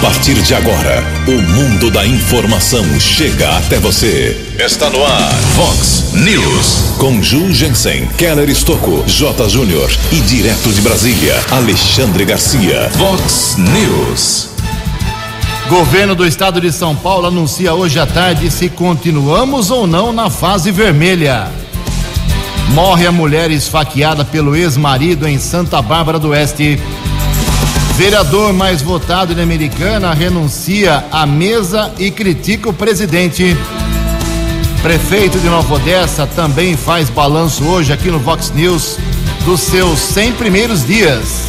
A partir de agora, o mundo da informação chega até você. Está no ar, Fox News. Com Ju Jensen, Keller Estocco, J. Júnior e direto de Brasília, Alexandre Garcia. Fox News. Governo do estado de São Paulo anuncia hoje à tarde se continuamos ou não na fase vermelha. Morre a mulher esfaqueada pelo ex-marido em Santa Bárbara do Oeste. Vereador mais votado em Americana renuncia à mesa e critica o presidente. Prefeito de Nova Odessa também faz balanço hoje aqui no Vox News dos seus 100 primeiros dias.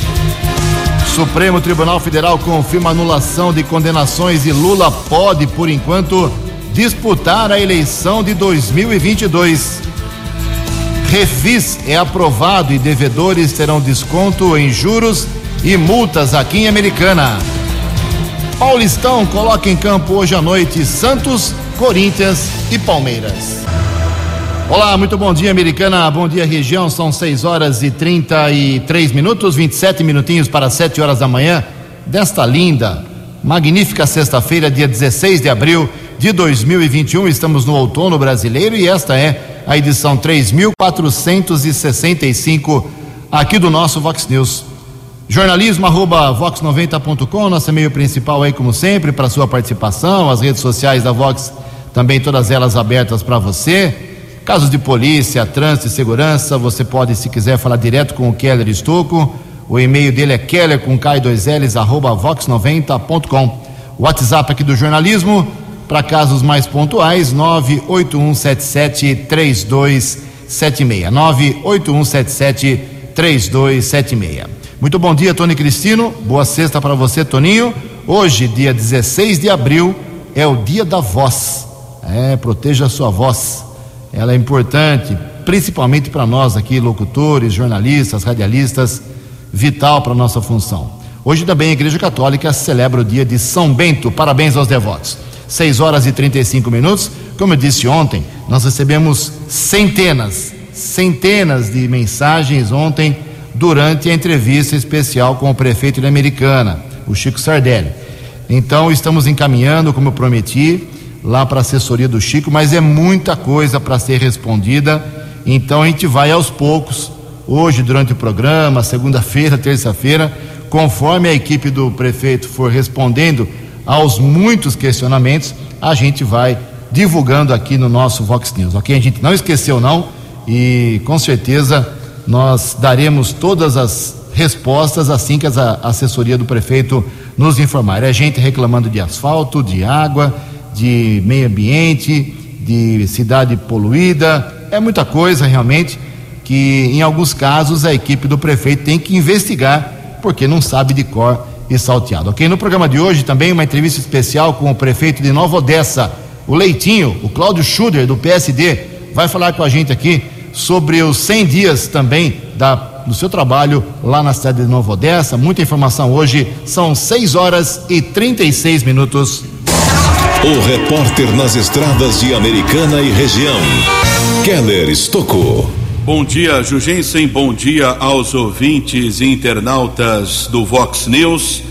Supremo Tribunal Federal confirma anulação de condenações e Lula pode, por enquanto, disputar a eleição de 2022. Refis é aprovado e devedores terão desconto em juros e multas aqui em Americana. Paulistão coloca em campo hoje à noite Santos, Corinthians e Palmeiras. Olá, muito bom dia, Americana. Bom dia, região. São 6 horas e 33 minutos, 27 minutinhos para 7 horas da manhã desta linda, magnífica sexta-feira, dia 16 de abril de 2021. Estamos no outono brasileiro e esta é a edição 3465 aqui do nosso Vox News. Jornalismo arroba vox90.com, nosso e-mail principal aí, como sempre, para sua participação. As redes sociais da Vox, também todas elas abertas para você. Casos de polícia, trânsito e segurança, você pode, se quiser, falar direto com o Keller Estocco. O e-mail dele é keller com K2Ls, arroba vox90.com. O WhatsApp aqui do jornalismo, para casos mais pontuais, 981773276. 981773276. Muito bom dia, Tony Cristino. Boa sexta para você, Toninho. Hoje, dia 16 de abril, é o dia da voz. É, proteja a sua voz. Ela é importante, principalmente para nós aqui, locutores, jornalistas, radialistas, vital para nossa função. Hoje também a Igreja Católica celebra o dia de São Bento. Parabéns aos devotos. 6 horas e 35 minutos. Como eu disse ontem, nós recebemos centenas, centenas de mensagens ontem durante a entrevista especial com o prefeito de Americana, o Chico Sardelli. Então, estamos encaminhando, como eu prometi, lá para a assessoria do Chico, mas é muita coisa para ser respondida. Então, a gente vai aos poucos, hoje, durante o programa, segunda-feira, terça-feira, conforme a equipe do prefeito for respondendo aos muitos questionamentos, a gente vai divulgando aqui no nosso Vox News, ok? A gente não esqueceu, não, e com certeza nós daremos todas as respostas assim que a assessoria do prefeito nos informar. É gente reclamando de asfalto, de água, de meio ambiente, de cidade poluída, é muita coisa realmente que em alguns casos a equipe do prefeito tem que investigar porque não sabe de cor e salteado. Ok? No programa de hoje também uma entrevista especial com o prefeito de Nova Odessa, o Leitinho, o Cláudio Schuder, do PSD, vai falar com a gente aqui sobre os 100 dias também da, do seu trabalho lá na cidade de Nova Odessa. Muita informação hoje, são 6 horas e 36 minutos. O repórter nas estradas de Americana e região, Keller Estocou. Bom dia, Jugensen. Bom dia aos ouvintes e internautas do Vox News.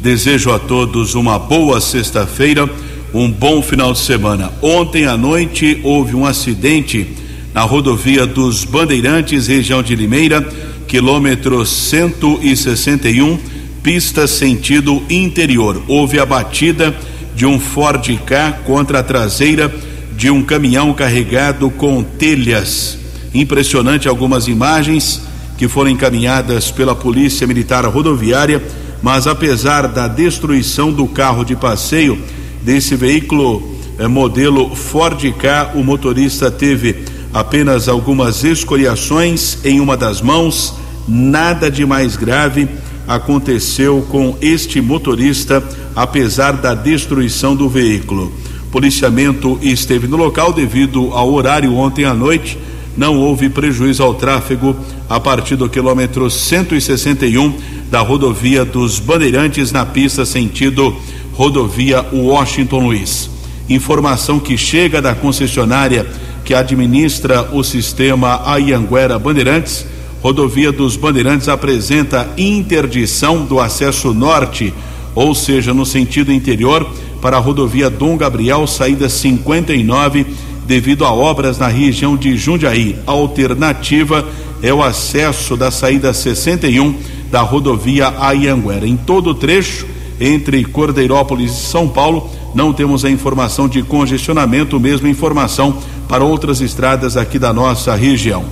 Desejo a todos uma boa sexta-feira, um bom final de semana. Ontem à noite houve um acidente na rodovia dos Bandeirantes, região de Limeira, quilômetro 161, pista sentido interior. Houve a batida de um Ford K contra a traseira de um caminhão carregado com telhas. Impressionante algumas imagens que foram encaminhadas pela Polícia Militar Rodoviária, mas apesar da destruição do carro de passeio desse veículo eh, modelo Ford K, o motorista teve apenas algumas escoriações em uma das mãos, nada de mais grave aconteceu com este motorista, apesar da destruição do veículo. Policiamento esteve no local devido ao horário ontem à noite. Não houve prejuízo ao tráfego a partir do quilômetro 161 da rodovia dos Bandeirantes na pista sentido rodovia Washington Luiz. Informação que chega da concessionária que administra o sistema Ayanguera Bandeirantes, rodovia dos Bandeirantes apresenta interdição do acesso norte, ou seja, no sentido interior, para a rodovia Dom Gabriel, saída 59, devido a obras na região de Jundiaí. A alternativa é o acesso da saída 61 da rodovia Ayanguera. Em todo o trecho, entre Cordeirópolis e São Paulo, não temos a informação de congestionamento, mesmo informação para outras estradas aqui da nossa região.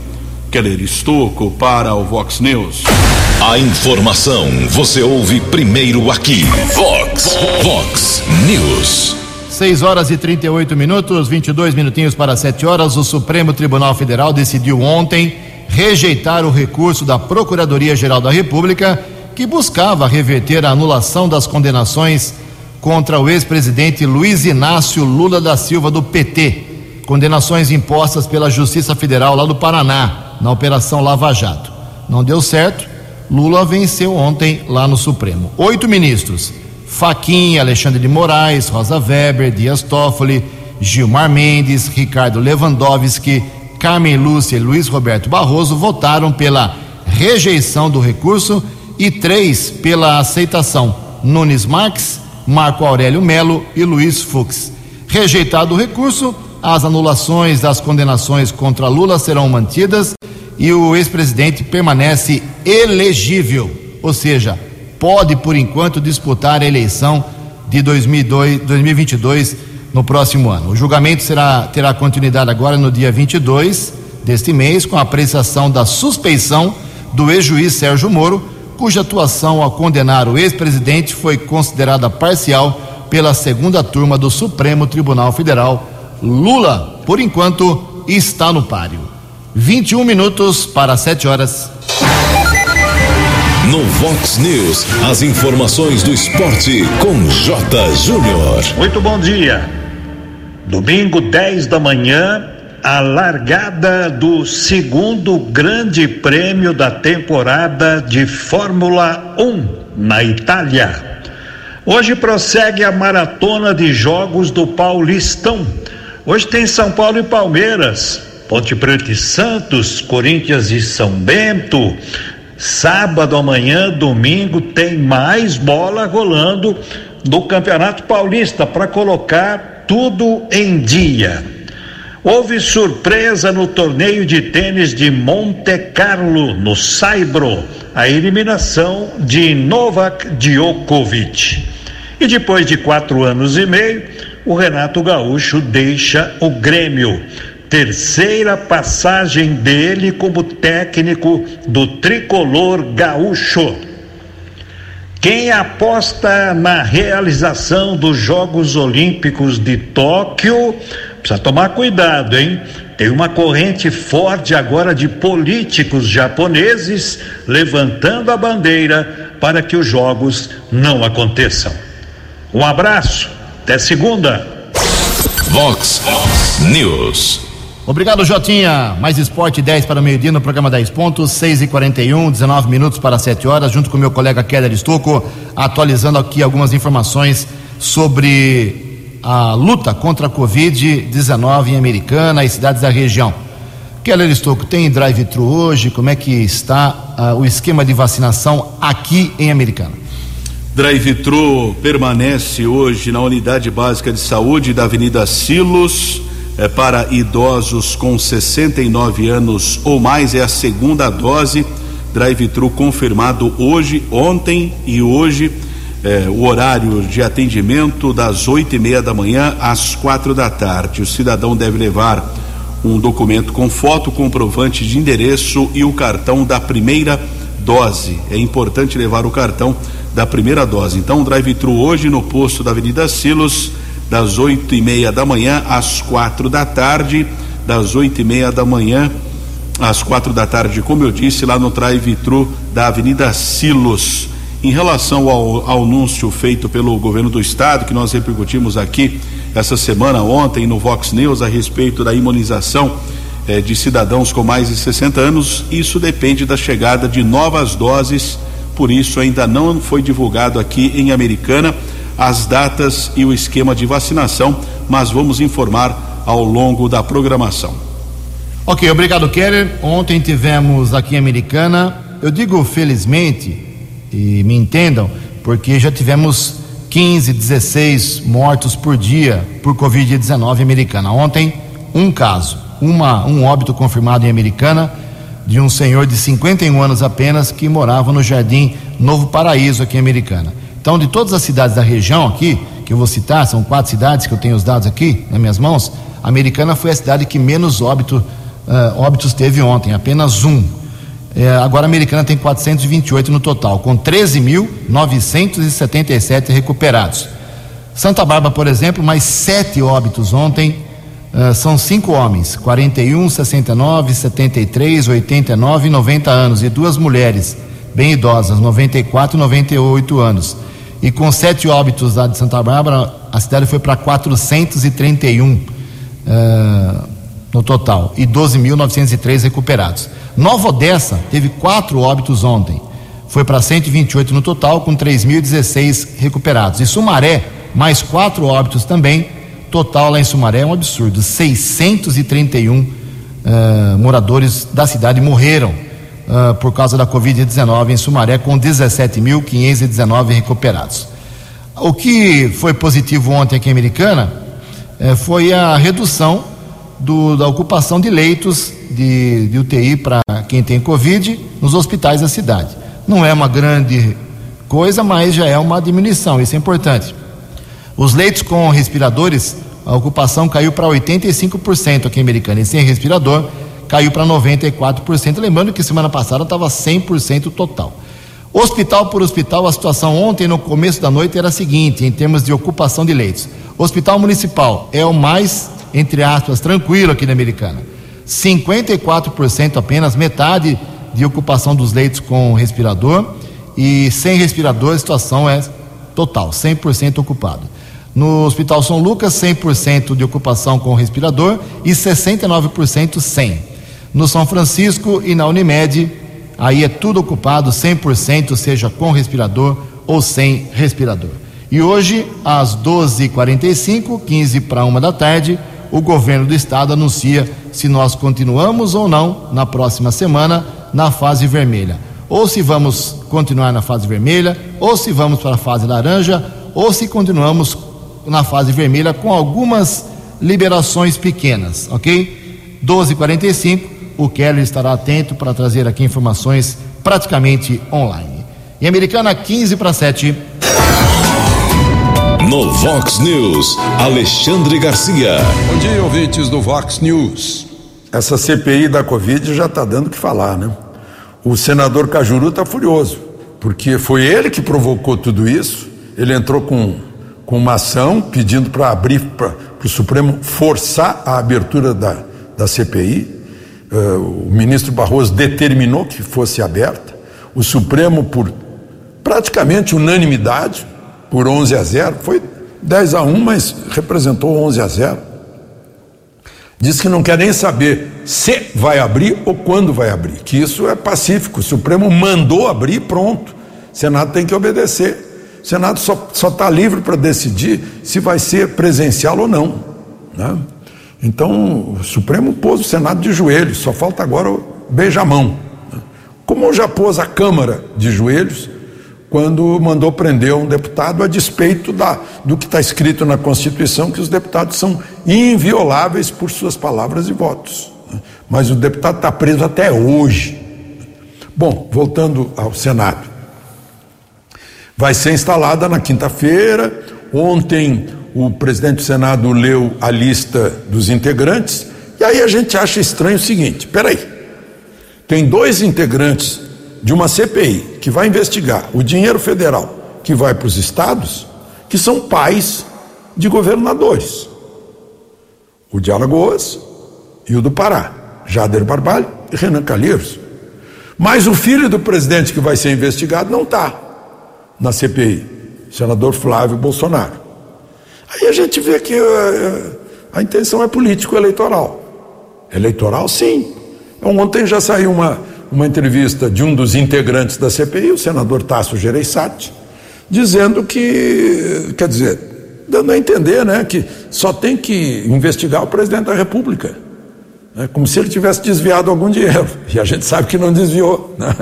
Keller Estocco para o Vox News. A informação você ouve primeiro aqui. Vox, Vox News. 6 horas e 38 minutos, 22 minutinhos para 7 horas. O Supremo Tribunal Federal decidiu ontem rejeitar o recurso da Procuradoria-Geral da República que buscava reverter a anulação das condenações contra o ex-presidente Luiz Inácio Lula da Silva do PT, condenações impostas pela Justiça Federal lá do Paraná, na Operação Lava Jato. Não deu certo. Lula venceu ontem lá no Supremo. Oito ministros: Faquinha, Alexandre de Moraes, Rosa Weber, Dias Toffoli, Gilmar Mendes, Ricardo Lewandowski, Carmen Lúcia e Luiz Roberto Barroso votaram pela rejeição do recurso e três pela aceitação: Nunes Marques, Marco Aurélio Melo e Luiz Fux. Rejeitado o recurso, as anulações das condenações contra Lula serão mantidas e o ex-presidente permanece elegível, ou seja, pode por enquanto disputar a eleição de 2002, 2022 no próximo ano. O julgamento será, terá continuidade agora no dia 22 deste mês, com a apreciação da suspeição do ex-juiz Sérgio Moro, cuja atuação ao condenar o ex-presidente foi considerada parcial pela segunda turma do Supremo Tribunal Federal. Lula, por enquanto, está no páreo. 21 minutos para 7 horas. No Vox News, as informações do esporte com J. Júnior. Muito bom dia. Domingo, 10 da manhã, a largada do segundo grande prêmio da temporada de Fórmula 1 na Itália. Hoje prossegue a maratona de jogos do Paulistão. Hoje tem São Paulo e Palmeiras, Ponte Preta e Santos, Corinthians e São Bento. Sábado, amanhã, domingo, tem mais bola rolando do Campeonato Paulista para colocar tudo em dia. Houve surpresa no torneio de tênis de Monte Carlo, no Saibro, a eliminação de Novak Djokovic. E depois de quatro anos e meio, o Renato Gaúcho deixa o Grêmio. Terceira passagem dele como técnico do tricolor gaúcho. Quem aposta na realização dos Jogos Olímpicos de Tóquio Precisa tomar cuidado, hein? Tem uma corrente forte agora de políticos japoneses levantando a bandeira para que os jogos não aconteçam. Um abraço, até segunda. Vox News. Obrigado, Jotinha. Mais esporte 10 para o meio-dia no programa 10 pontos, 6 e 41 19 minutos para 7 horas, junto com meu colega Keller Estocco, atualizando aqui algumas informações sobre a luta contra a Covid-19 em Americana e cidades da região. Keller Estocco, tem drive-thru hoje? Como é que está uh, o esquema de vacinação aqui em Americana? Drive-thru permanece hoje na unidade básica de saúde da Avenida Silos é, para idosos com 69 anos ou mais. É a segunda dose. Drive-thru confirmado hoje, ontem e hoje é, o horário de atendimento das oito e meia da manhã às quatro da tarde. O cidadão deve levar um documento com foto, comprovante de endereço e o cartão da primeira dose. É importante levar o cartão da primeira dose. Então, drive-thru hoje no posto da Avenida Silos, das oito e meia da manhã às quatro da tarde, das oito e meia da manhã às quatro da tarde, como eu disse, lá no drive-thru da Avenida Silos. Em relação ao, ao anúncio feito pelo governo do estado, que nós repercutimos aqui essa semana, ontem, no Vox News, a respeito da imunização eh, de cidadãos com mais de 60 anos, isso depende da chegada de novas doses, por isso ainda não foi divulgado aqui em Americana as datas e o esquema de vacinação, mas vamos informar ao longo da programação. Ok, obrigado, Keller. Ontem tivemos aqui em Americana, eu digo felizmente, e me entendam, porque já tivemos 15, 16 mortos por dia por Covid-19 americana. Ontem, um caso, uma, um óbito confirmado em Americana de um senhor de 51 anos apenas que morava no Jardim Novo Paraíso aqui em Americana. Então, de todas as cidades da região aqui, que eu vou citar, são quatro cidades que eu tenho os dados aqui nas minhas mãos, Americana foi a cidade que menos óbito, uh, óbitos teve ontem, apenas um. É, agora a Americana tem 428 no total, com 13.977 recuperados. Santa Bárbara, por exemplo, mais sete óbitos ontem. Uh, são cinco homens, 41, 69, 73, 89 e 90 anos, e duas mulheres, bem idosas, 94 e 98 anos. E com sete óbitos lá de Santa Bárbara, a cidade foi para 431 uh, no total, e 12.903 recuperados. Nova Odessa teve quatro óbitos ontem. Foi para 128 no total, com 3.016 recuperados. E Sumaré, mais quatro óbitos também. Total lá em Sumaré é um absurdo. 631 uh, eh, moradores da cidade morreram uh, por causa da Covid-19 em Sumaré, com 17.519 recuperados. O que foi positivo ontem aqui em Americana uh, foi a redução do, da ocupação de leitos de, de UTI para quem tem Covid nos hospitais da cidade. Não é uma grande coisa, mas já é uma diminuição, isso é importante. Os leitos com respiradores, a ocupação caiu para 85% aqui em Americana, e sem respirador caiu para 94%. Lembrando que semana passada estava 100% total. Hospital por hospital, a situação ontem, no começo da noite, era a seguinte, em termos de ocupação de leitos. Hospital Municipal é o mais, entre aspas, tranquilo aqui na Americana 54% apenas, metade de ocupação dos leitos com respirador e sem respirador a situação é total, 100% ocupado. No Hospital São Lucas, 100% de ocupação com respirador e 69% sem. No São Francisco e na Unimed, aí é tudo ocupado 100%, seja com respirador ou sem respirador. E hoje, às 12h45, 15 para uma da tarde, o governo do estado anuncia se nós continuamos ou não na próxima semana na fase vermelha. Ou se vamos continuar na fase vermelha, ou se vamos para a fase laranja, ou se continuamos na fase vermelha com algumas liberações pequenas, ok? 12:45, o Kelly estará atento para trazer aqui informações praticamente online. Em Americana, 15 para 7. No Vox News, Alexandre Garcia. Bom dia, ouvintes do Vox News. Essa CPI da Covid já está dando o que falar, né? O senador Cajuru está furioso, porque foi ele que provocou tudo isso. Ele entrou com, com uma ação pedindo para abrir, para o Supremo forçar a abertura da, da CPI. Uh, eh, o ministro Barroso determinou que fosse aberta. O Supremo, por praticamente unanimidade, por 11 a 0, foi 10 a 1, mas representou 11 a 0. Diz que não quer nem saber se vai abrir ou quando vai abrir, que isso é pacífico. O Supremo mandou abrir, pronto. O Senado tem que obedecer. O Senado só está livre para decidir se vai ser presencial ou não. Né? Então, o Supremo pôs o Senado de joelhos, só falta agora o beijamão. Né? Como já pôs a Câmara de joelhos, quando mandou prender um deputado a despeito da, do que está escrito na Constituição, que os deputados são invioláveis por suas palavras e votos. Mas o deputado está preso até hoje. Bom, voltando ao Senado. Vai ser instalada na quinta-feira. Ontem o presidente do Senado leu a lista dos integrantes. E aí a gente acha estranho o seguinte: peraí, tem dois integrantes de uma CPI que vai investigar o dinheiro federal que vai para os estados, que são pais de governadores. O de Alagoas e o do Pará, Jader Barbalho e Renan Calheiros. Mas o filho do presidente que vai ser investigado não está na CPI, senador Flávio Bolsonaro. Aí a gente vê que uh, a intenção é político-eleitoral. Eleitoral, sim. Ontem já saiu uma, uma entrevista de um dos integrantes da CPI, o senador Tasso Gereissati, dizendo que, quer dizer, dando a entender né, que só tem que investigar o presidente da República. Né, como se ele tivesse desviado algum dinheiro. E a gente sabe que não desviou. Né?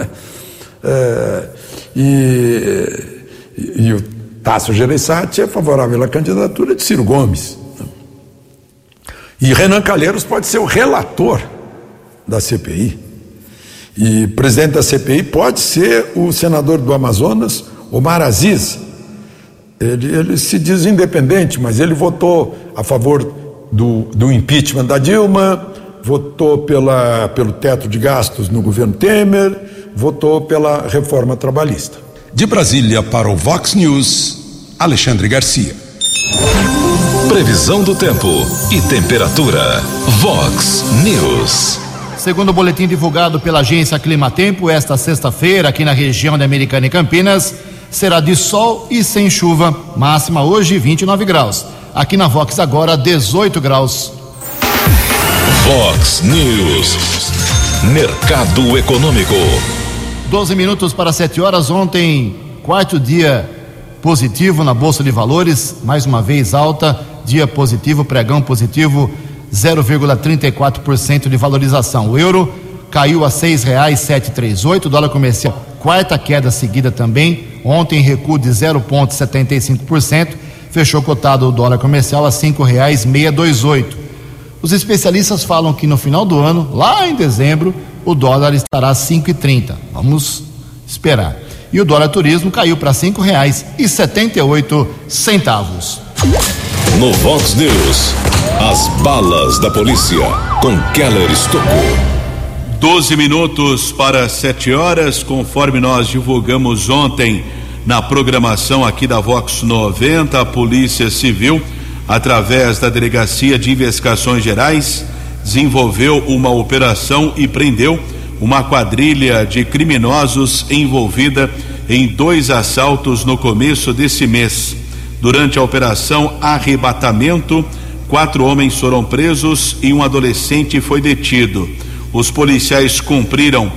É, e, E, o Tasso Gereissati é favorável à candidatura de Ciro Gomes. E Renan Calheiros pode ser o relator da CPI. E presidente da CPI pode ser o senador do Amazonas, Omar Aziz. Ele, ele se diz independente, mas ele votou a favor do, do impeachment da Dilma, votou pela, pelo teto de gastos no governo Temer, votou pela reforma trabalhista. De Brasília para o Vox News, Alexandre Garcia. Previsão do tempo e temperatura. Vox News. Segundo o boletim divulgado pela agência Climatempo, esta sexta-feira, aqui na região da Americana e Campinas, será de sol e sem chuva. Máxima hoje 29 graus. Aqui na Vox agora 18 graus. Vox News. Mercado Econômico. 12 minutos para 7 horas. Ontem, quarto dia positivo na Bolsa de Valores, mais uma vez alta, dia positivo, pregão positivo, 0,34% de valorização. O euro caiu a seis reais sete três oito, dólar comercial quarta queda seguida também, ontem recuo de 0,75%, fechou cotado o dólar comercial a cinco reais vinte e oito. Os especialistas falam que no final do ano, lá em dezembro, o dólar estará a cinco e trinta. Vamos esperar. E o dólar turismo caiu para cinco reais e setenta e oito centavos. No Vox News, as balas da polícia com Keller Estocou. 12 minutos para 7 horas, conforme nós divulgamos ontem na programação aqui da Vox 90, a Polícia Civil, através da Delegacia de Investigações Gerais, desenvolveu uma operação e prendeu uma quadrilha de criminosos envolvida em dois assaltos no começo desse mês. Durante a operação Arrebatamento, quatro homens foram presos e um adolescente foi detido. Os policiais cumpriram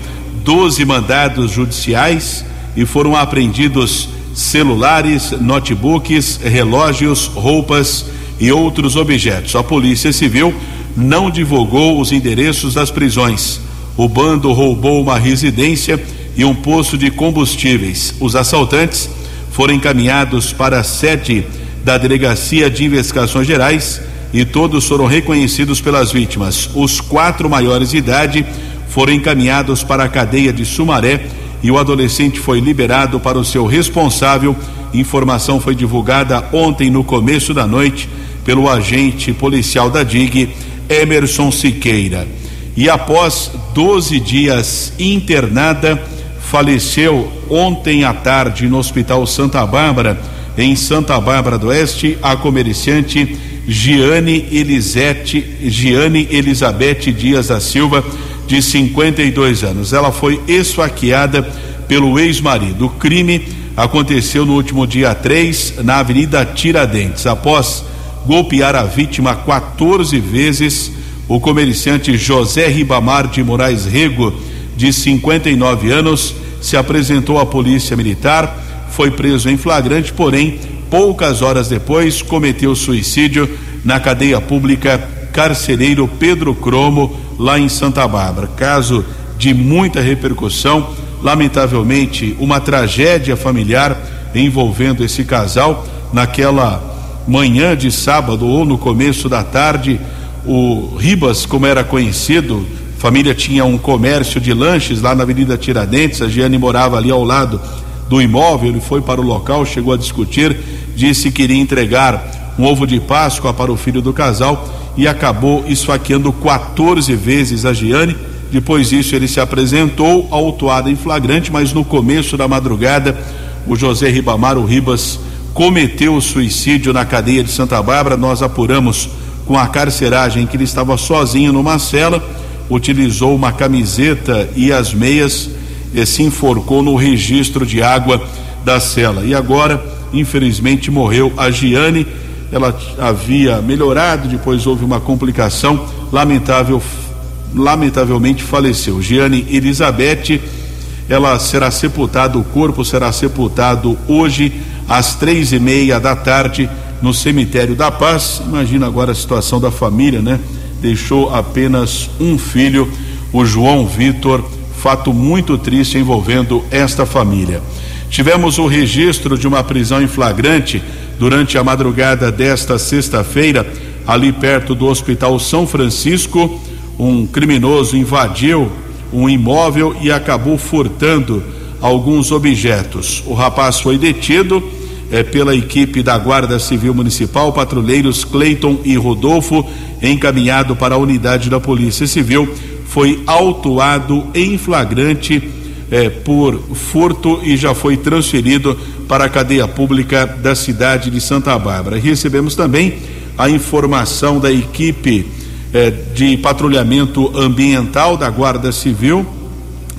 12 mandados judiciais e foram apreendidos celulares, notebooks, relógios, roupas e outros objetos. A Polícia Civil não divulgou os endereços das prisões. O bando roubou uma residência e um posto de combustíveis. Os assaltantes foram encaminhados para a sede da Delegacia de Investigações Gerais e todos foram reconhecidos pelas vítimas. Os quatro maiores de idade foram encaminhados para a cadeia de Sumaré e o adolescente foi liberado para o seu responsável. Informação foi divulgada ontem no começo da noite pelo agente policial da DIG, Emerson Siqueira. E após 12 dias internada, faleceu ontem à tarde no Hospital Santa Bárbara, em Santa Bárbara do Oeste, a comerciante Giane Elisete, Giane Elizabeth Dias da Silva, de 52 anos. Ela foi esfaqueada pelo ex-marido. O crime aconteceu no último dia 3, na Avenida Tiradentes. Após golpear a vítima 14 vezes, o comerciante José Ribamar de Moraes Rego, de 59 anos, se apresentou à Polícia Militar, foi preso em flagrante, porém poucas horas depois, cometeu suicídio na cadeia pública Carcereiro Pedro Cromo, lá em Santa Bárbara. Caso de muita repercussão, lamentavelmente, uma tragédia familiar envolvendo esse casal. Naquela manhã de sábado ou no começo da tarde, o Ribas, como era conhecido, família tinha um comércio de lanches lá na Avenida Tiradentes, a Giane morava ali ao lado do imóvel, ele foi para o local, chegou a discutir, disse que iria entregar um ovo de Páscoa para o filho do casal e acabou esfaqueando 14 vezes a Giane. Depois disso, ele se apresentou autuado em flagrante, mas no começo da madrugada, o José Ribamar, o Ribas, cometeu o suicídio na cadeia de Santa Bárbara. Nós apuramos com a carceragem que ele estava sozinho numa cela, utilizou uma camiseta e as meias e se enforcou no registro de água da cela. E agora, infelizmente, morreu a Giane. Ela havia melhorado, depois houve uma complicação, lamentável, lamentavelmente faleceu. Giane Elizabeth, ela será sepultada, o corpo será sepultado hoje às três e meia da tarde no cemitério da Paz. Imagina agora a situação da família, né? Deixou apenas um filho, o João Vitor fato muito triste envolvendo esta família. Tivemos o registro de uma prisão em flagrante durante a madrugada desta sexta-feira, ali perto do Hospital São Francisco. Um criminoso invadiu um imóvel e acabou furtando alguns objetos. O rapaz foi detido é, pela equipe da Guarda Civil Municipal, patrulheiros Cleiton e Rodolfo, encaminhado para a unidade da Polícia Civil, foi autuado em flagrante é, por furto e já foi transferido para a cadeia pública da cidade de Santa Bárbara. Recebemos também a informação da equipe é, de patrulhamento ambiental da Guarda Civil,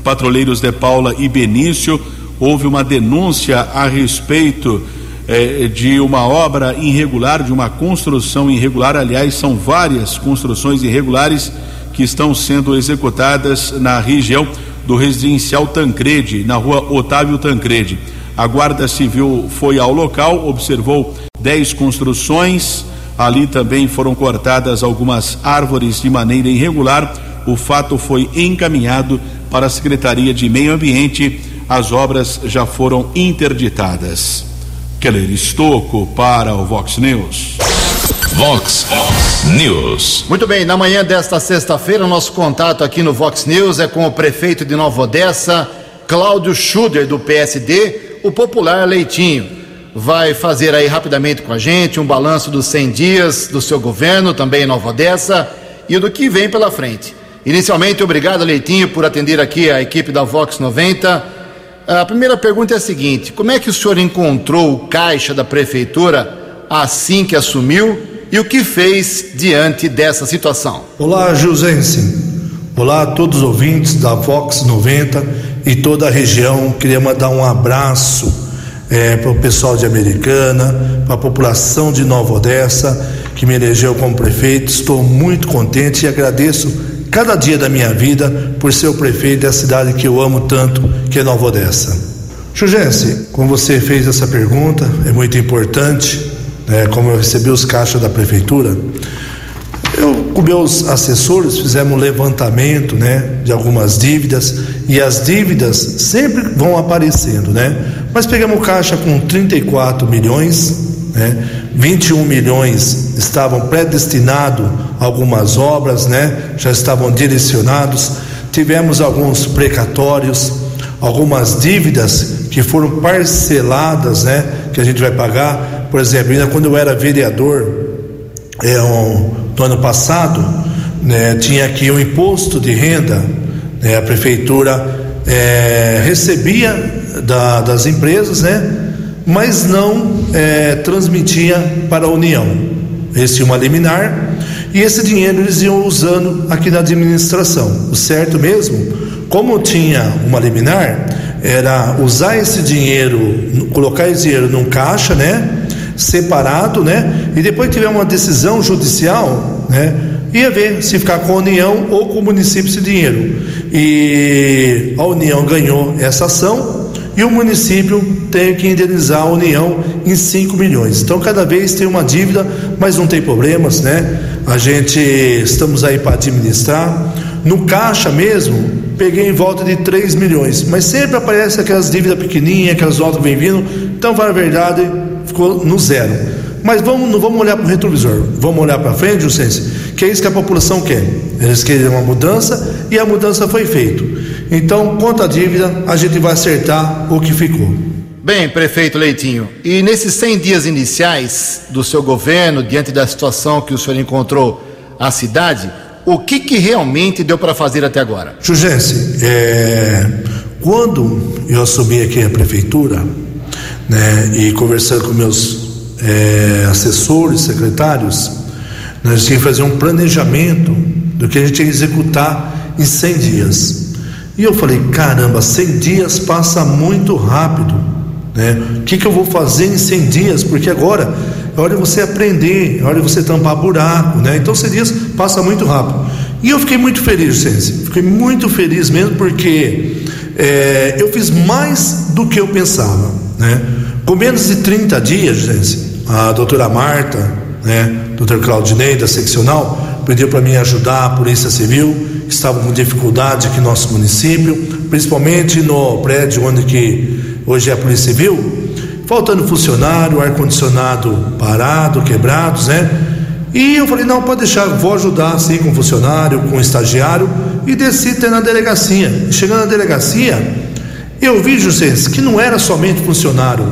patrulheiros de Paula e Benício. Houve uma denúncia a respeito eh, de uma obra irregular, de uma construção irregular. Aliás, são várias construções irregulares que estão sendo executadas na região do residencial Tancredi, na rua Otávio Tancredi. A Guarda Civil foi ao local, observou 10 construções. Ali também foram cortadas algumas árvores de maneira irregular. O fato foi encaminhado para a Secretaria de Meio Ambiente. As obras já foram interditadas. Keller Estocco para o Vox News. Vox News. Muito bem, na manhã desta sexta-feira, o nosso contato aqui no Vox News é com o prefeito de Nova Odessa, Cláudio Schuder, do PSD, o popular Leitinho. Vai fazer aí rapidamente com a gente um balanço dos 100 dias do seu governo, também em Nova Odessa, e do que vem pela frente. Inicialmente, obrigado, Leitinho, por atender aqui a equipe da Vox 90 a primeira pergunta é a seguinte: como é que o senhor encontrou o caixa da prefeitura assim que assumiu e o que fez diante dessa situação? Olá, Jusense. Olá a todos os ouvintes da Vox 90 e toda a região. Queria mandar um abraço é, para o pessoal de Americana, para a população de Nova Odessa, que me elegeu como prefeito. Estou muito contente e agradeço cada dia da minha vida por ser o prefeito da cidade que eu amo tanto, que é Nova Odessa. Jugense, como você fez essa pergunta, é muito importante, né, como eu recebi os caixas da prefeitura, eu com meus assessores fizemos um levantamento, né, de algumas dívidas e as dívidas sempre vão aparecendo, né? Mas pegamos caixa com 34 milhões, né? 21 milhões estavam predestinados algumas obras, né? já estavam direcionados. Tivemos alguns precatórios, algumas dívidas que foram parceladas, né? que a gente vai pagar. Por exemplo, ainda quando eu era vereador, é, um, no ano passado, né, tinha aqui um imposto de renda, né, a prefeitura é, recebia da, das empresas, né? mas não é, transmitia para a União. Esse uma liminar e esse dinheiro eles iam usando aqui na administração. O certo mesmo, como tinha uma liminar, era usar esse dinheiro, colocar esse dinheiro num caixa, né, separado, né, e depois tiver uma decisão judicial, né, ia ver se ficar com a União ou com o município esse dinheiro. E a União ganhou essa ação e o município tem que indenizar a União em 5 milhões. Então, cada vez tem uma dívida, mas não tem problemas, né? A gente estamos aí para administrar. No caixa mesmo, peguei em volta de 3 milhões, mas sempre aparece aquelas dívidas pequenininhas, aquelas notas vem vindo. Então, para a verdade, ficou no zero. Mas vamos, não vamos olhar para o retrovisor, vamos olhar para frente, Jusense, que é isso que a população quer. Eles querem uma mudança e a mudança foi feita. Então, quanto à dívida, a gente vai acertar o que ficou. Bem, prefeito Leitinho, e nesses 100 dias iniciais do seu governo, diante da situação que o senhor encontrou a cidade, o que, que realmente deu para fazer até agora? Jugense, é, quando eu assumi aqui a prefeitura, né, e conversando com meus é, assessores, secretários, nós tínhamos que fazer um planejamento do que a gente ia executar em 100 dias. E eu falei: caramba, 100 dias passa muito rápido. Né? O que, que eu vou fazer em 100 dias? Porque agora é hora de você aprender, é hora de você tampar buraco. Né? Então 100 dias passa muito rápido. E eu fiquei muito feliz, Sense. Fiquei muito feliz mesmo porque é, eu fiz mais do que eu pensava. Né? Com menos de 30 dias, Sense, a doutora Marta, né, doutor Claudinei, da seccional, pediu para mim ajudar a Polícia Civil estavam com dificuldade aqui no nosso município, principalmente no prédio onde que hoje é a Polícia Civil, faltando funcionário, ar-condicionado parado, quebrados, né? E eu falei, não, pode deixar, vou ajudar assim com funcionário, com estagiário, e desci até na delegacia. Chegando na delegacia, eu vi, José, que não era somente funcionário,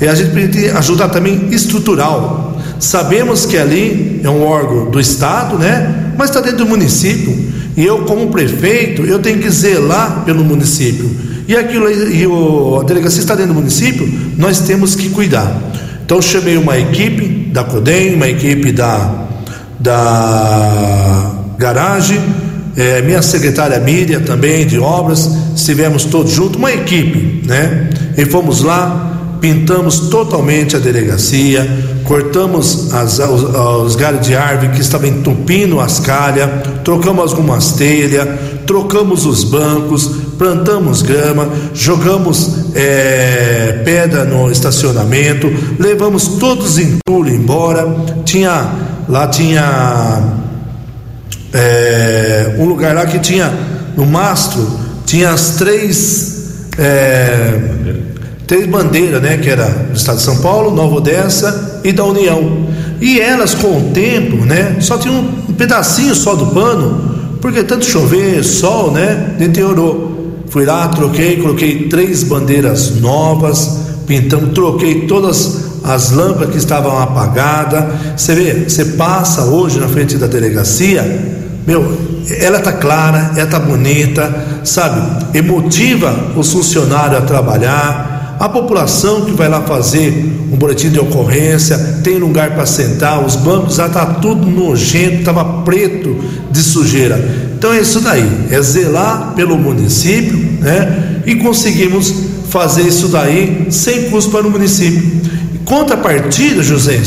é, a gente precisa ajudar também estrutural. Sabemos que ali é um órgão do Estado, né? Mas está dentro do município. E eu, como prefeito, eu tenho que zelar pelo município. E aquilo e o, a delegacia está dentro do município, nós temos que cuidar. Então chamei uma equipe da CODEM, uma equipe da, da garagem, é, minha secretária Miriam também de obras, estivemos todos juntos, uma equipe, né? E fomos lá, pintamos totalmente a delegacia, cortamos as, os, os galhos de árvore que estavam entupindo as calhas, trocamos algumas telhas, trocamos os bancos, plantamos grama, jogamos é, pedra no estacionamento, levamos todos os entulhos embora. Tinha lá tinha é, um lugar lá que tinha no mastro tinha as três é, três bandeiras, né, que era do Estado de São Paulo, Nova Odessa e da União. E elas, com o tempo, né, só tinha um pedacinho só do pano, porque tanto chover, sol, né, deteriorou. Fui lá, troquei, coloquei três bandeiras novas, pintamos, troquei todas as lâmpadas que estavam apagadas. Você vê, você passa hoje na frente da delegacia, meu, ela tá clara, ela tá bonita, sabe? Emotiva os funcionários a trabalhar a população que vai lá fazer um boletim de ocorrência, tem lugar para sentar, os bancos já tá tudo nojento, estava preto de sujeira. Então é isso daí, é zelar pelo município, né? E conseguimos fazer isso daí sem custo para o município. Contrapartida, José,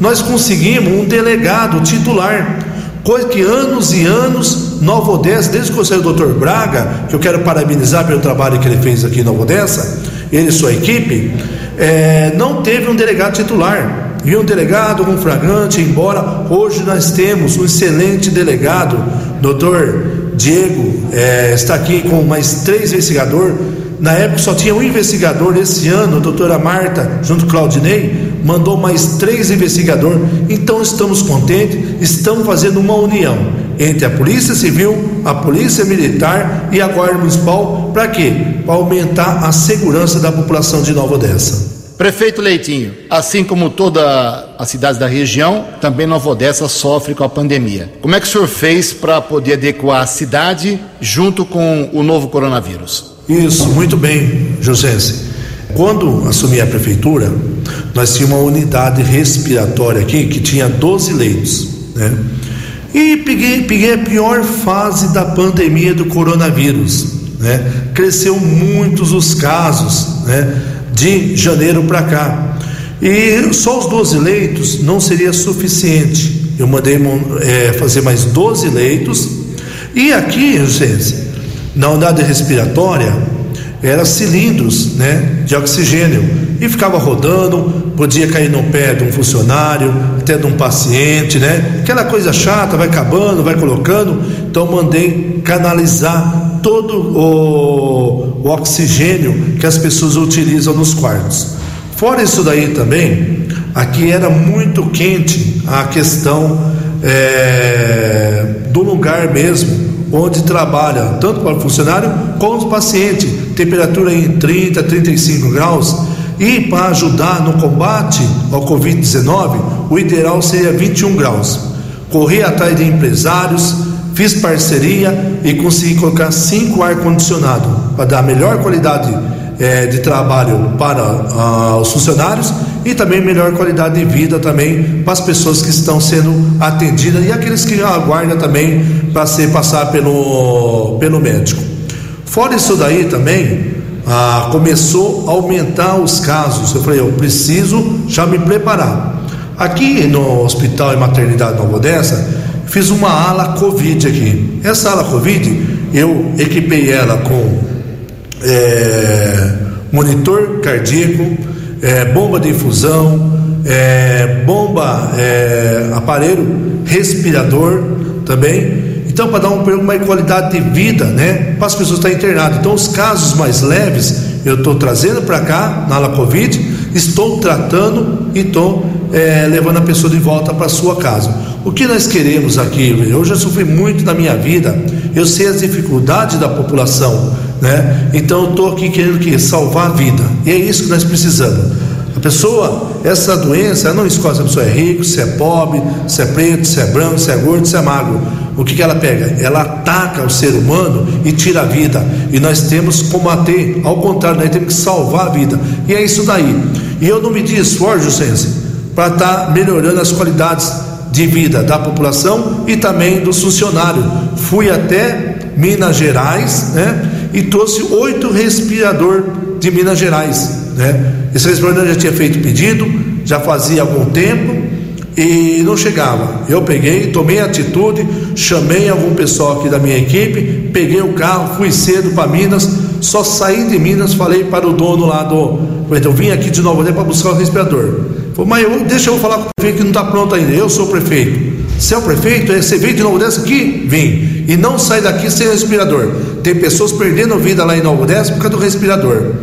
nós conseguimos um delegado titular, coisa que anos e anos Nova Odessa, desde que eu saí o doutor Braga, que eu quero parabenizar pelo trabalho que ele fez aqui em Nova Odessa, ele e sua equipe, é, não teve um delegado titular. E um delegado com flagrante, embora hoje nós temos um excelente delegado, doutor Diego, é, está aqui com mais três investigadores. Na época só tinha um investigador, esse ano, a doutora Marta, junto com Claudinei, mandou mais três investigadores. Então estamos contentes, estamos fazendo uma união entre a Polícia Civil, a Polícia Militar e a Guarda Municipal. Para quê? Para aumentar a segurança da população de Nova Odessa. Prefeito Leitinho, assim como toda a cidade da região, também Nova Odessa sofre com a pandemia. Como é que o senhor fez para poder adequar a cidade junto com o novo coronavírus? Isso, muito bem, José. Quando assumi a prefeitura, nós tínhamos uma unidade respiratória aqui que tinha 12 leitos, né? E peguei, peguei a pior fase da pandemia do coronavírus. Né? Cresceu muitos os casos né? de janeiro para cá. E só os 12 leitos não seria suficiente. Eu mandei é, fazer mais 12 leitos. E aqui, gente, na unidade respiratória, era cilindros né, de oxigênio e ficava rodando, podia cair no pé de um funcionário, até de um paciente, né? Aquela coisa chata, vai acabando, vai colocando. Então mandei canalizar todo o, o oxigênio que as pessoas utilizam nos quartos. Fora isso daí também, aqui era muito quente a questão é, do lugar mesmo onde trabalha tanto para o funcionário como o paciente, temperatura em 30, 35 graus. E para ajudar no combate ao Covid-19, o ideal seria 21 graus. Corri atrás de empresários, fiz parceria e consegui colocar cinco ar-condicionado para dar melhor qualidade eh, de trabalho para ah, os funcionários e também melhor qualidade de vida também para as pessoas que estão sendo atendidas e aqueles que aguardam também para ser passar pelo, pelo médico. Fora isso daí também, ah, começou a aumentar os casos. Eu falei, eu preciso já me preparar. Aqui no Hospital e Maternidade Nova Odessa, fiz uma ala Covid aqui. Essa ala Covid, eu equipei ela com é, monitor cardíaco, é, bomba de infusão, é, bomba, é, aparelho respirador também então, para dar uma qualidade de vida, né, para as pessoas estarem internadas. Então, os casos mais leves, eu estou trazendo para cá, na ala Covid, estou tratando e estou é, levando a pessoa de volta para sua casa. O que nós queremos aqui, eu já sofri muito na minha vida, eu sei as dificuldades da população, né? Então eu estou aqui querendo que salvar a vida. E é isso que nós precisamos. A pessoa, essa doença, ela não escolhe se a pessoa é rico, se é pobre, se é preto, se é branco, se é gordo, se é magro. O que, que ela pega? Ela ataca o ser humano e tira a vida. E nós temos que combater, ao contrário, nós temos que salvar a vida. E é isso daí. E eu não me esforço, Sense, para estar tá melhorando as qualidades de vida da população e também dos funcionários. Fui até Minas Gerais, né? E trouxe oito respirador de Minas Gerais, né? Esse respirador já tinha feito pedido, já fazia algum tempo e não chegava. Eu peguei, tomei atitude, chamei algum pessoal aqui da minha equipe, peguei o carro, fui cedo para Minas, só saí de Minas, falei para o dono lá do. Eu vim aqui de Novo para buscar o respirador. Falei, mas eu, deixa eu falar com o prefeito que não está pronto ainda. Eu sou o prefeito. Você é o prefeito? É, você veio de Novo Odessa aqui? Vim. E não sai daqui sem respirador. Tem pessoas perdendo vida lá em Novo Odessa por causa do respirador.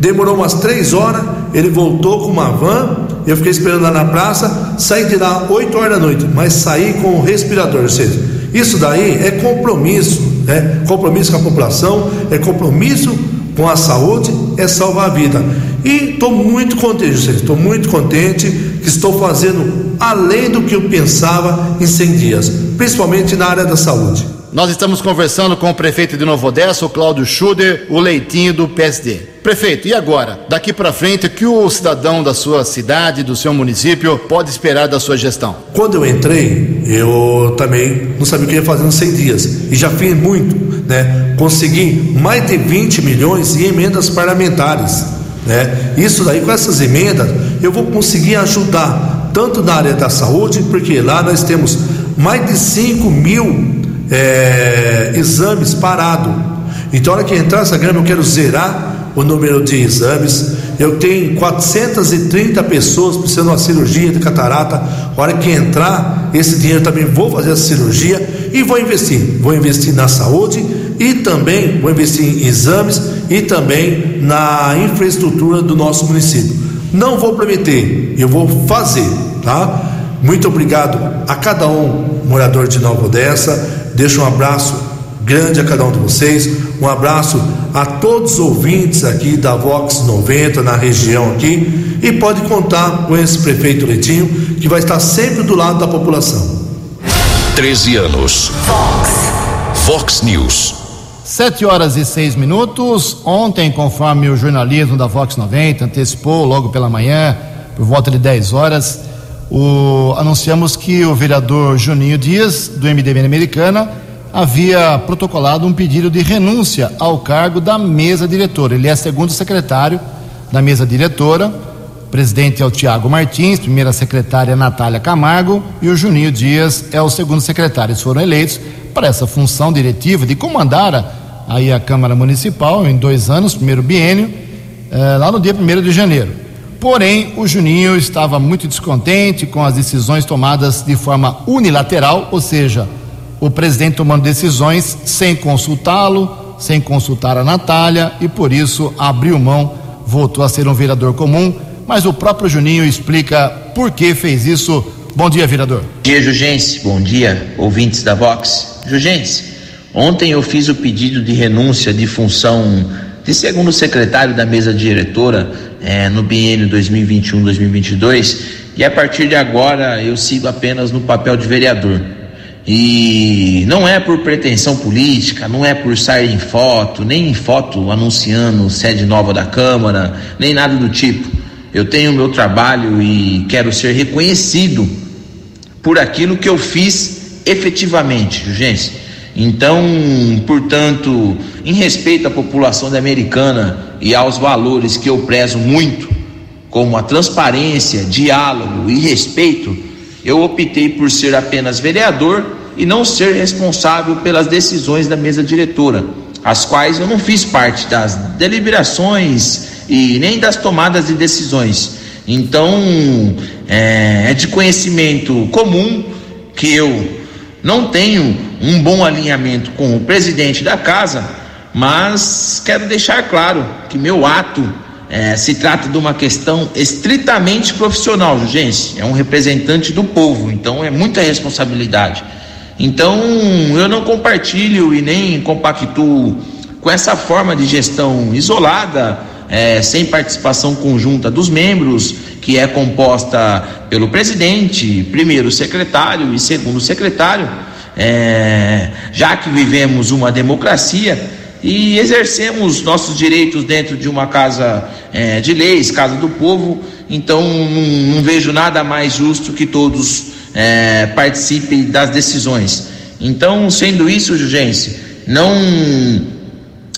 Demorou umas três horas, ele voltou com uma van, eu fiquei esperando lá na praça, saí de lá 8 horas da noite, mas saí com o respirador, ou seja, isso daí é compromisso, é compromisso com a população, é compromisso com a saúde, é salvar a vida. E estou muito contente, estou muito contente que estou fazendo além do que eu pensava em 100 dias, principalmente na área da saúde. Nós estamos conversando com o prefeito de Novo Odessa, o Cláudio Schuder, o leitinho do PSD. Prefeito, e agora? Daqui para frente, o que o cidadão da sua cidade, do seu município, pode esperar da sua gestão? Quando eu entrei, eu também não sabia o que ia fazer nos 100 dias. E já fiz muito, né? Consegui mais de 20 milhões em emendas parlamentares, né? Isso daí, com essas emendas, eu vou conseguir ajudar tanto na área da saúde, porque lá nós temos mais de 5 mil é, exames parado. Então, a hora que entrar essa grama, eu quero zerar o número de exames. Eu tenho 430 pessoas precisando de uma cirurgia de catarata. A hora que entrar esse dinheiro, também vou fazer essa cirurgia e vou investir. Vou investir na saúde e também vou investir em exames e também na infraestrutura do nosso município. Não vou prometer, eu vou fazer, tá? Muito obrigado a cada um morador de Nova Odessa Deixo um abraço grande a cada um de vocês, um abraço a todos os ouvintes aqui da Vox 90 na região aqui e pode contar com esse prefeito Letinho que vai estar sempre do lado da população. 13 anos. Fox. Fox News. Sete horas e seis minutos. Ontem, conforme o jornalismo da Vox 90 antecipou logo pela manhã, por volta de 10 horas, o, anunciamos que o vereador Juninho Dias, do MDB Americana, havia protocolado um pedido de renúncia ao cargo da mesa diretora. Ele é segundo secretário da mesa diretora. O presidente é o Tiago Martins, primeira secretária Natália Camargo e o Juninho Dias é o segundo secretário. Eles foram eleitos para essa função diretiva de comandar aí a Câmara Municipal em dois anos, primeiro biênio, eh, lá no dia 1 de janeiro. Porém, o Juninho estava muito descontente com as decisões tomadas de forma unilateral, ou seja, o presidente tomando decisões sem consultá-lo, sem consultar a Natália e por isso abriu mão, voltou a ser um vereador comum. Mas o próprio Juninho explica por que fez isso. Bom dia, vereador. Bom dia, Jugense. Bom dia, ouvintes da Vox. Jugense, ontem eu fiz o pedido de renúncia de função de segundo secretário da mesa diretora é, no biênio 2021-2022 e a partir de agora eu sigo apenas no papel de vereador. E não é por pretensão política, não é por sair em foto, nem em foto anunciando sede nova da Câmara, nem nada do tipo. Eu tenho meu trabalho e quero ser reconhecido por aquilo que eu fiz efetivamente, gente. Então, portanto, em respeito à população da americana e aos valores que eu prezo muito, como a transparência, diálogo e respeito, eu optei por ser apenas vereador e não ser responsável pelas decisões da mesa diretora, as quais eu não fiz parte das deliberações e nem das tomadas de decisões. Então, é, é de conhecimento comum que eu não tenho um bom alinhamento com o presidente da casa Mas quero deixar claro que meu ato é, se trata de uma questão estritamente profissional, gente. É um representante do povo, então é muita responsabilidade. Então eu não compartilho e nem compactuo com essa forma de gestão isolada, é, sem participação conjunta dos membros, que é composta pelo presidente, primeiro secretário e segundo secretário, é, já que vivemos uma democracia e exercemos nossos direitos dentro de uma casa é, de leis, casa do povo. Então não, não vejo nada mais justo que todos é, participem das decisões. Então, sendo isso, Jugência, não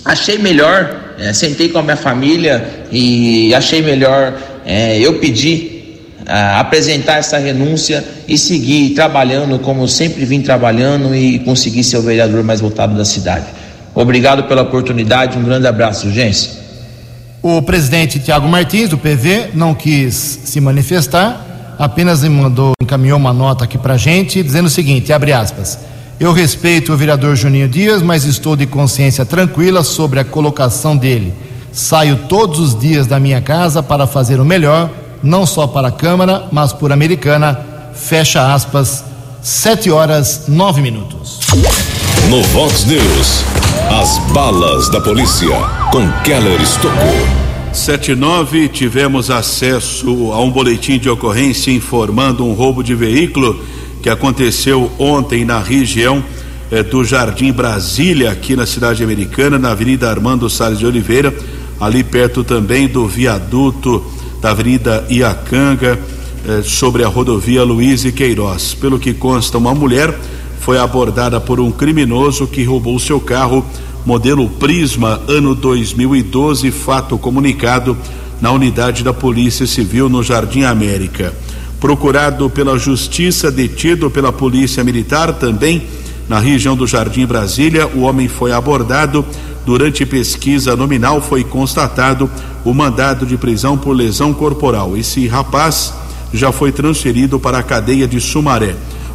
achei melhor, é, sentei com a minha família e achei melhor é, eu pedir apresentar essa renúncia e seguir trabalhando como sempre vim trabalhando e conseguir ser o vereador mais votado da cidade. Obrigado pela oportunidade, um grande abraço, gente. O presidente Tiago Martins, do PV, não quis se manifestar, apenas me mandou, encaminhou uma nota aqui para gente, dizendo o seguinte: abre aspas. Eu respeito o vereador Juninho Dias, mas estou de consciência tranquila sobre a colocação dele. Saio todos os dias da minha casa para fazer o melhor, não só para a Câmara, mas por Americana. Fecha aspas, sete horas nove minutos. No Vox News, as balas da polícia com Keller Estocou. 79 tivemos acesso a um boletim de ocorrência informando um roubo de veículo que aconteceu ontem na região eh, do Jardim Brasília, aqui na cidade americana, na Avenida Armando Salles de Oliveira, ali perto também do viaduto da Avenida Iacanga, eh, sobre a rodovia Luiz e Queiroz. Pelo que consta, uma mulher foi abordada por um criminoso que roubou seu carro modelo Prisma ano 2012, fato comunicado na unidade da Polícia Civil no Jardim América. Procurado pela Justiça, detido pela Polícia Militar também na região do Jardim Brasília, o homem foi abordado. Durante pesquisa nominal foi constatado o mandado de prisão por lesão corporal. Esse rapaz já foi transferido para a cadeia de Sumaré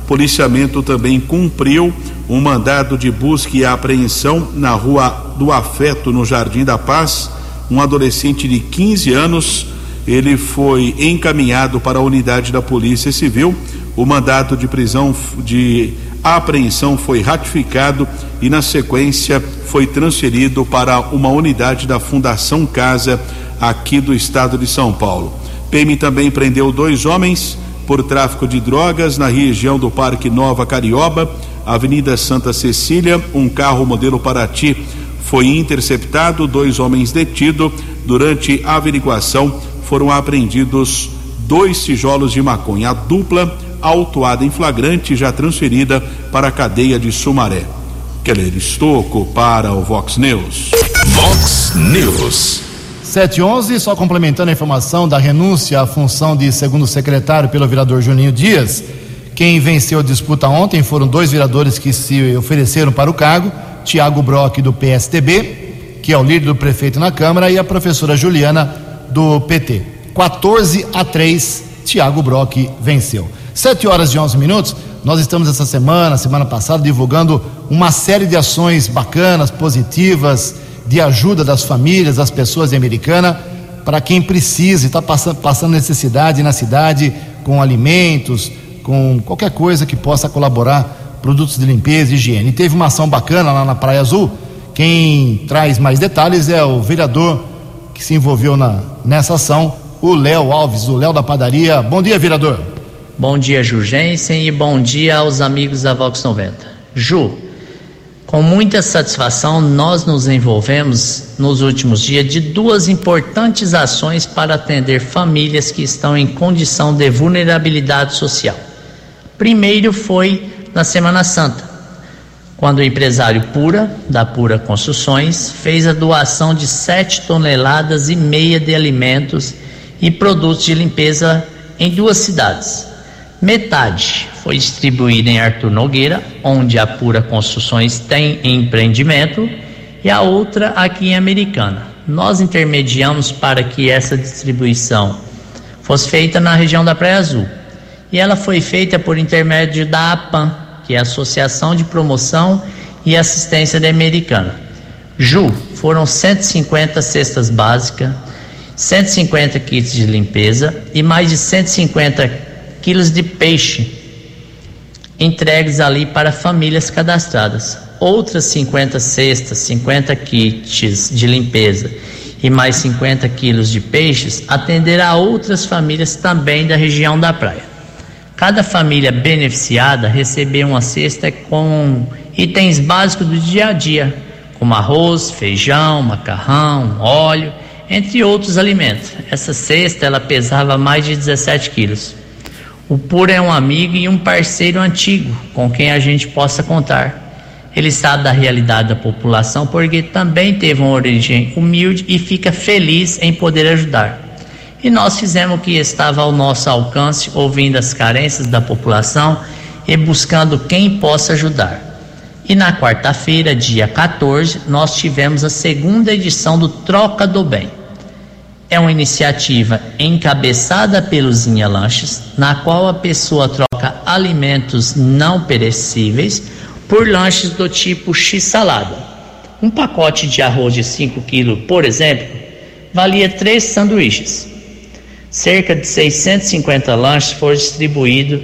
policiamento também cumpriu um mandado de busca e apreensão na rua do Afeto, no Jardim da Paz. Um adolescente de 15 anos, ele foi encaminhado para a unidade da Polícia Civil. O mandado de prisão de apreensão foi ratificado e, na sequência, foi transferido para uma unidade da Fundação Casa, aqui do estado de São Paulo. PM também prendeu dois homens por tráfico de drogas na região do Parque Nova Carioba, Avenida Santa Cecília. Um carro modelo Paraty foi interceptado, dois homens detidos. Durante a averiguação foram apreendidos dois tijolos de maconha. A dupla, autuada em flagrante, já transferida para a cadeia de Sumaré. Keller Estocco para o Vox News. Vox News. 711, só complementando a informação da renúncia à função de segundo secretário pelo vereador Juninho Dias. Quem venceu a disputa ontem foram dois vereadores que se ofereceram para o cargo: Tiago Brock, do PSTB, que é o líder do prefeito na Câmara, e a professora Juliana, do PT. 14 a 3, Tiago Brock venceu. 7 horas e 11 minutos. Nós estamos essa semana, semana passada, divulgando uma série de ações bacanas, positivas de ajuda das famílias, das pessoas de Americana, para quem precisa e está passando, passando necessidade na cidade com alimentos, com qualquer coisa que possa colaborar, produtos de limpeza e higiene. E teve uma ação bacana lá na Praia Azul. Quem traz mais detalhes é o vereador que se envolveu na, nessa ação, o Léo Alves, o Léo da Padaria. Bom dia, vereador. Bom dia, Jurgensen, e bom dia aos amigos da Vox 90. Ju, com muita satisfação, nós nos envolvemos nos últimos dias de duas importantes ações para atender famílias que estão em condição de vulnerabilidade social. Primeiro foi na Semana Santa, quando o empresário Pura, da Pura Construções, fez a doação de 7 toneladas e meia de alimentos e produtos de limpeza em duas cidades. Metade foi distribuída em Arthur Nogueira, onde a Pura Construções tem empreendimento, e a outra aqui em Americana. Nós intermediamos para que essa distribuição fosse feita na região da Praia Azul. E ela foi feita por intermédio da APAM, que é a Associação de Promoção e Assistência da Americana. Ju, foram 150 cestas básicas, 150 kits de limpeza e mais de 150 quilos de peixe entregues ali para famílias cadastradas. Outras 50 cestas, 50 kits de limpeza e mais 50 quilos de peixes atenderá outras famílias também da região da praia. Cada família beneficiada recebeu uma cesta com itens básicos do dia a dia, como arroz, feijão, macarrão, óleo, entre outros alimentos. Essa cesta ela pesava mais de 17 quilos. O Puro é um amigo e um parceiro antigo com quem a gente possa contar. Ele sabe da realidade da população porque também teve uma origem humilde e fica feliz em poder ajudar. E nós fizemos o que estava ao nosso alcance, ouvindo as carências da população e buscando quem possa ajudar. E na quarta-feira, dia 14, nós tivemos a segunda edição do Troca do Bem. É uma iniciativa encabeçada pelo Zinha Lanches, na qual a pessoa troca alimentos não perecíveis por lanches do tipo X-salada. Um pacote de arroz de 5 kg, por exemplo, valia três sanduíches. Cerca de 650 lanches foram distribuídos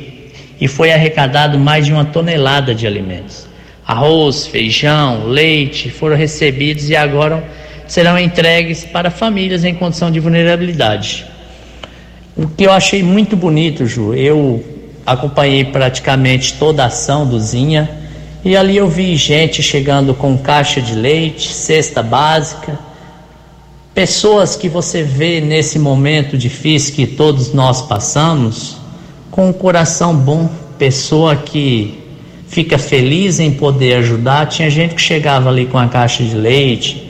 e foi arrecadado mais de uma tonelada de alimentos. Arroz, feijão, leite foram recebidos e agora serão entregues para famílias em condição de vulnerabilidade. O que eu achei muito bonito, Ju, eu acompanhei praticamente toda a ação do Zinha e ali eu vi gente chegando com caixa de leite, cesta básica, pessoas que você vê nesse momento difícil que todos nós passamos, com um coração bom, pessoa que fica feliz em poder ajudar. Tinha gente que chegava ali com a caixa de leite,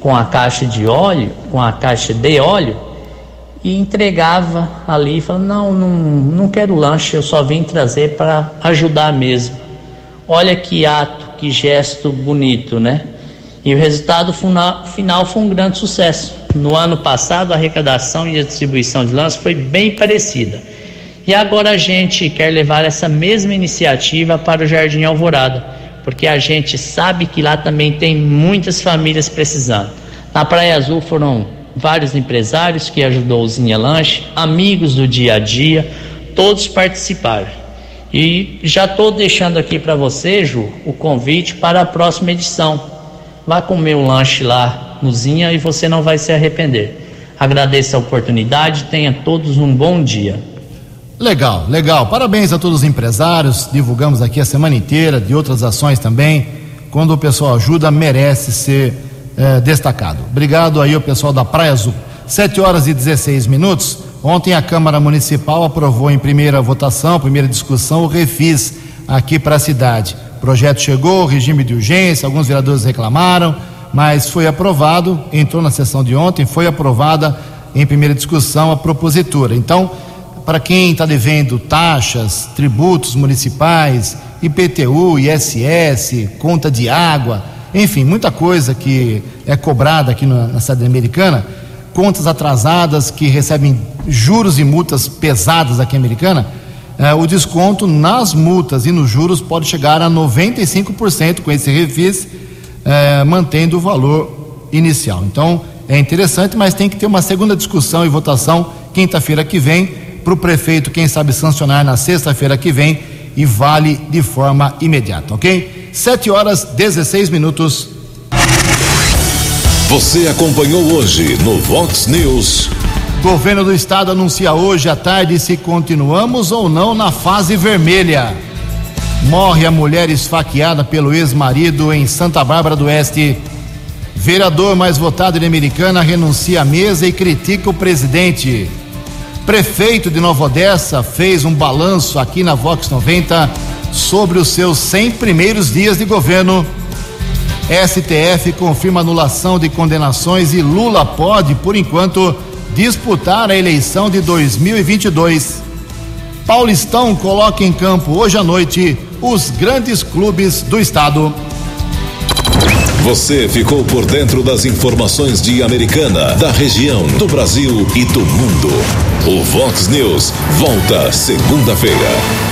com a caixa de óleo, com a caixa de óleo e entregava ali, falando: Não, não, não quero lanche, eu só vim trazer para ajudar mesmo. Olha que ato, que gesto bonito, né? E o resultado final foi um grande sucesso. No ano passado, a arrecadação e a distribuição de lances foi bem parecida. E agora a gente quer levar essa mesma iniciativa para o Jardim Alvorada, porque a gente sabe que lá também tem muitas famílias precisando. Na Praia Azul foram vários empresários que ajudou o Zinha Lanche, amigos do dia a dia, todos participaram. E já estou deixando aqui para você, Ju, o convite para a próxima edição. Vá comer um lanche lá no Zinha e você não vai se arrepender. Agradeço a oportunidade, tenha todos um bom dia. Legal, legal. Parabéns a todos os empresários. Divulgamos aqui a semana inteira, de outras ações também. Quando o pessoal ajuda, merece ser é, destacado. Obrigado aí ao pessoal da Praia Azul. 7 horas e 16 minutos. Ontem a Câmara Municipal aprovou em primeira votação, primeira discussão, o refis aqui para a cidade. O projeto chegou, regime de urgência, alguns vereadores reclamaram, mas foi aprovado, entrou na sessão de ontem, foi aprovada em primeira discussão a propositura. Então, para quem está devendo taxas, tributos municipais, IPTU, ISS, conta de água, enfim, muita coisa que é cobrada aqui na, cidade americana, contas atrasadas que recebem juros e multas pesadas aqui Americana, eh, o desconto nas multas e nos juros pode chegar a 95% com esse refis, eh, mantendo o valor inicial. Então é interessante, mas tem que ter uma segunda discussão e votação quinta-feira que vem, para o prefeito, quem sabe, sancionar na sexta-feira que vem e vale de forma imediata, ok? 7 horas 16 minutos. Você acompanhou hoje no Vox News. Governo do Estado anuncia hoje à tarde se continuamos ou não na fase vermelha. Morre a mulher esfaqueada pelo ex-marido em Santa Bárbara do Oeste. Vereador mais votado de Americana renuncia à mesa e critica o presidente. Prefeito de Nova Odessa fez um balanço aqui na Vox 90 sobre os seus 100 primeiros dias de governo. STF confirma anulação de condenações e Lula pode, por enquanto, disputar a eleição de 2022. Paulistão coloca em campo hoje à noite os grandes clubes do estado. Você ficou por dentro das informações de Americana, da região, do Brasil e do mundo. O Vox News volta segunda-feira.